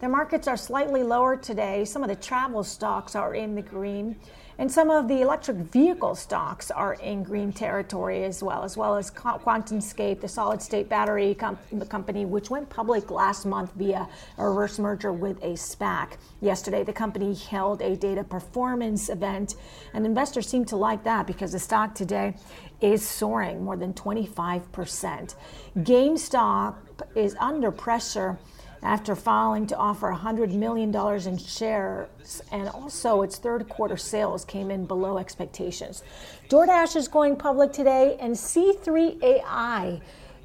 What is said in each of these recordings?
The markets are slightly lower today. Some of the travel stocks are in the green, and some of the electric vehicle stocks are in green territory as well, as well as QuantumScape, the solid state battery com- company, which went public last month via a reverse merger with a SPAC. Yesterday, the company held a data performance event, and investors seem to like that because the stock today is soaring more than 25%. GameStop is under pressure after filing to offer $100 million in shares, and also its third quarter sales came in below expectations. DoorDash is going public today, and C3 AI,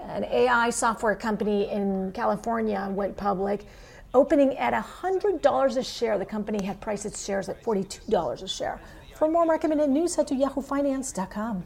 an AI software company in California, went public. Opening at $100 a share, the company had priced its shares at $42 a share. For more recommended news, head to yahoofinance.com.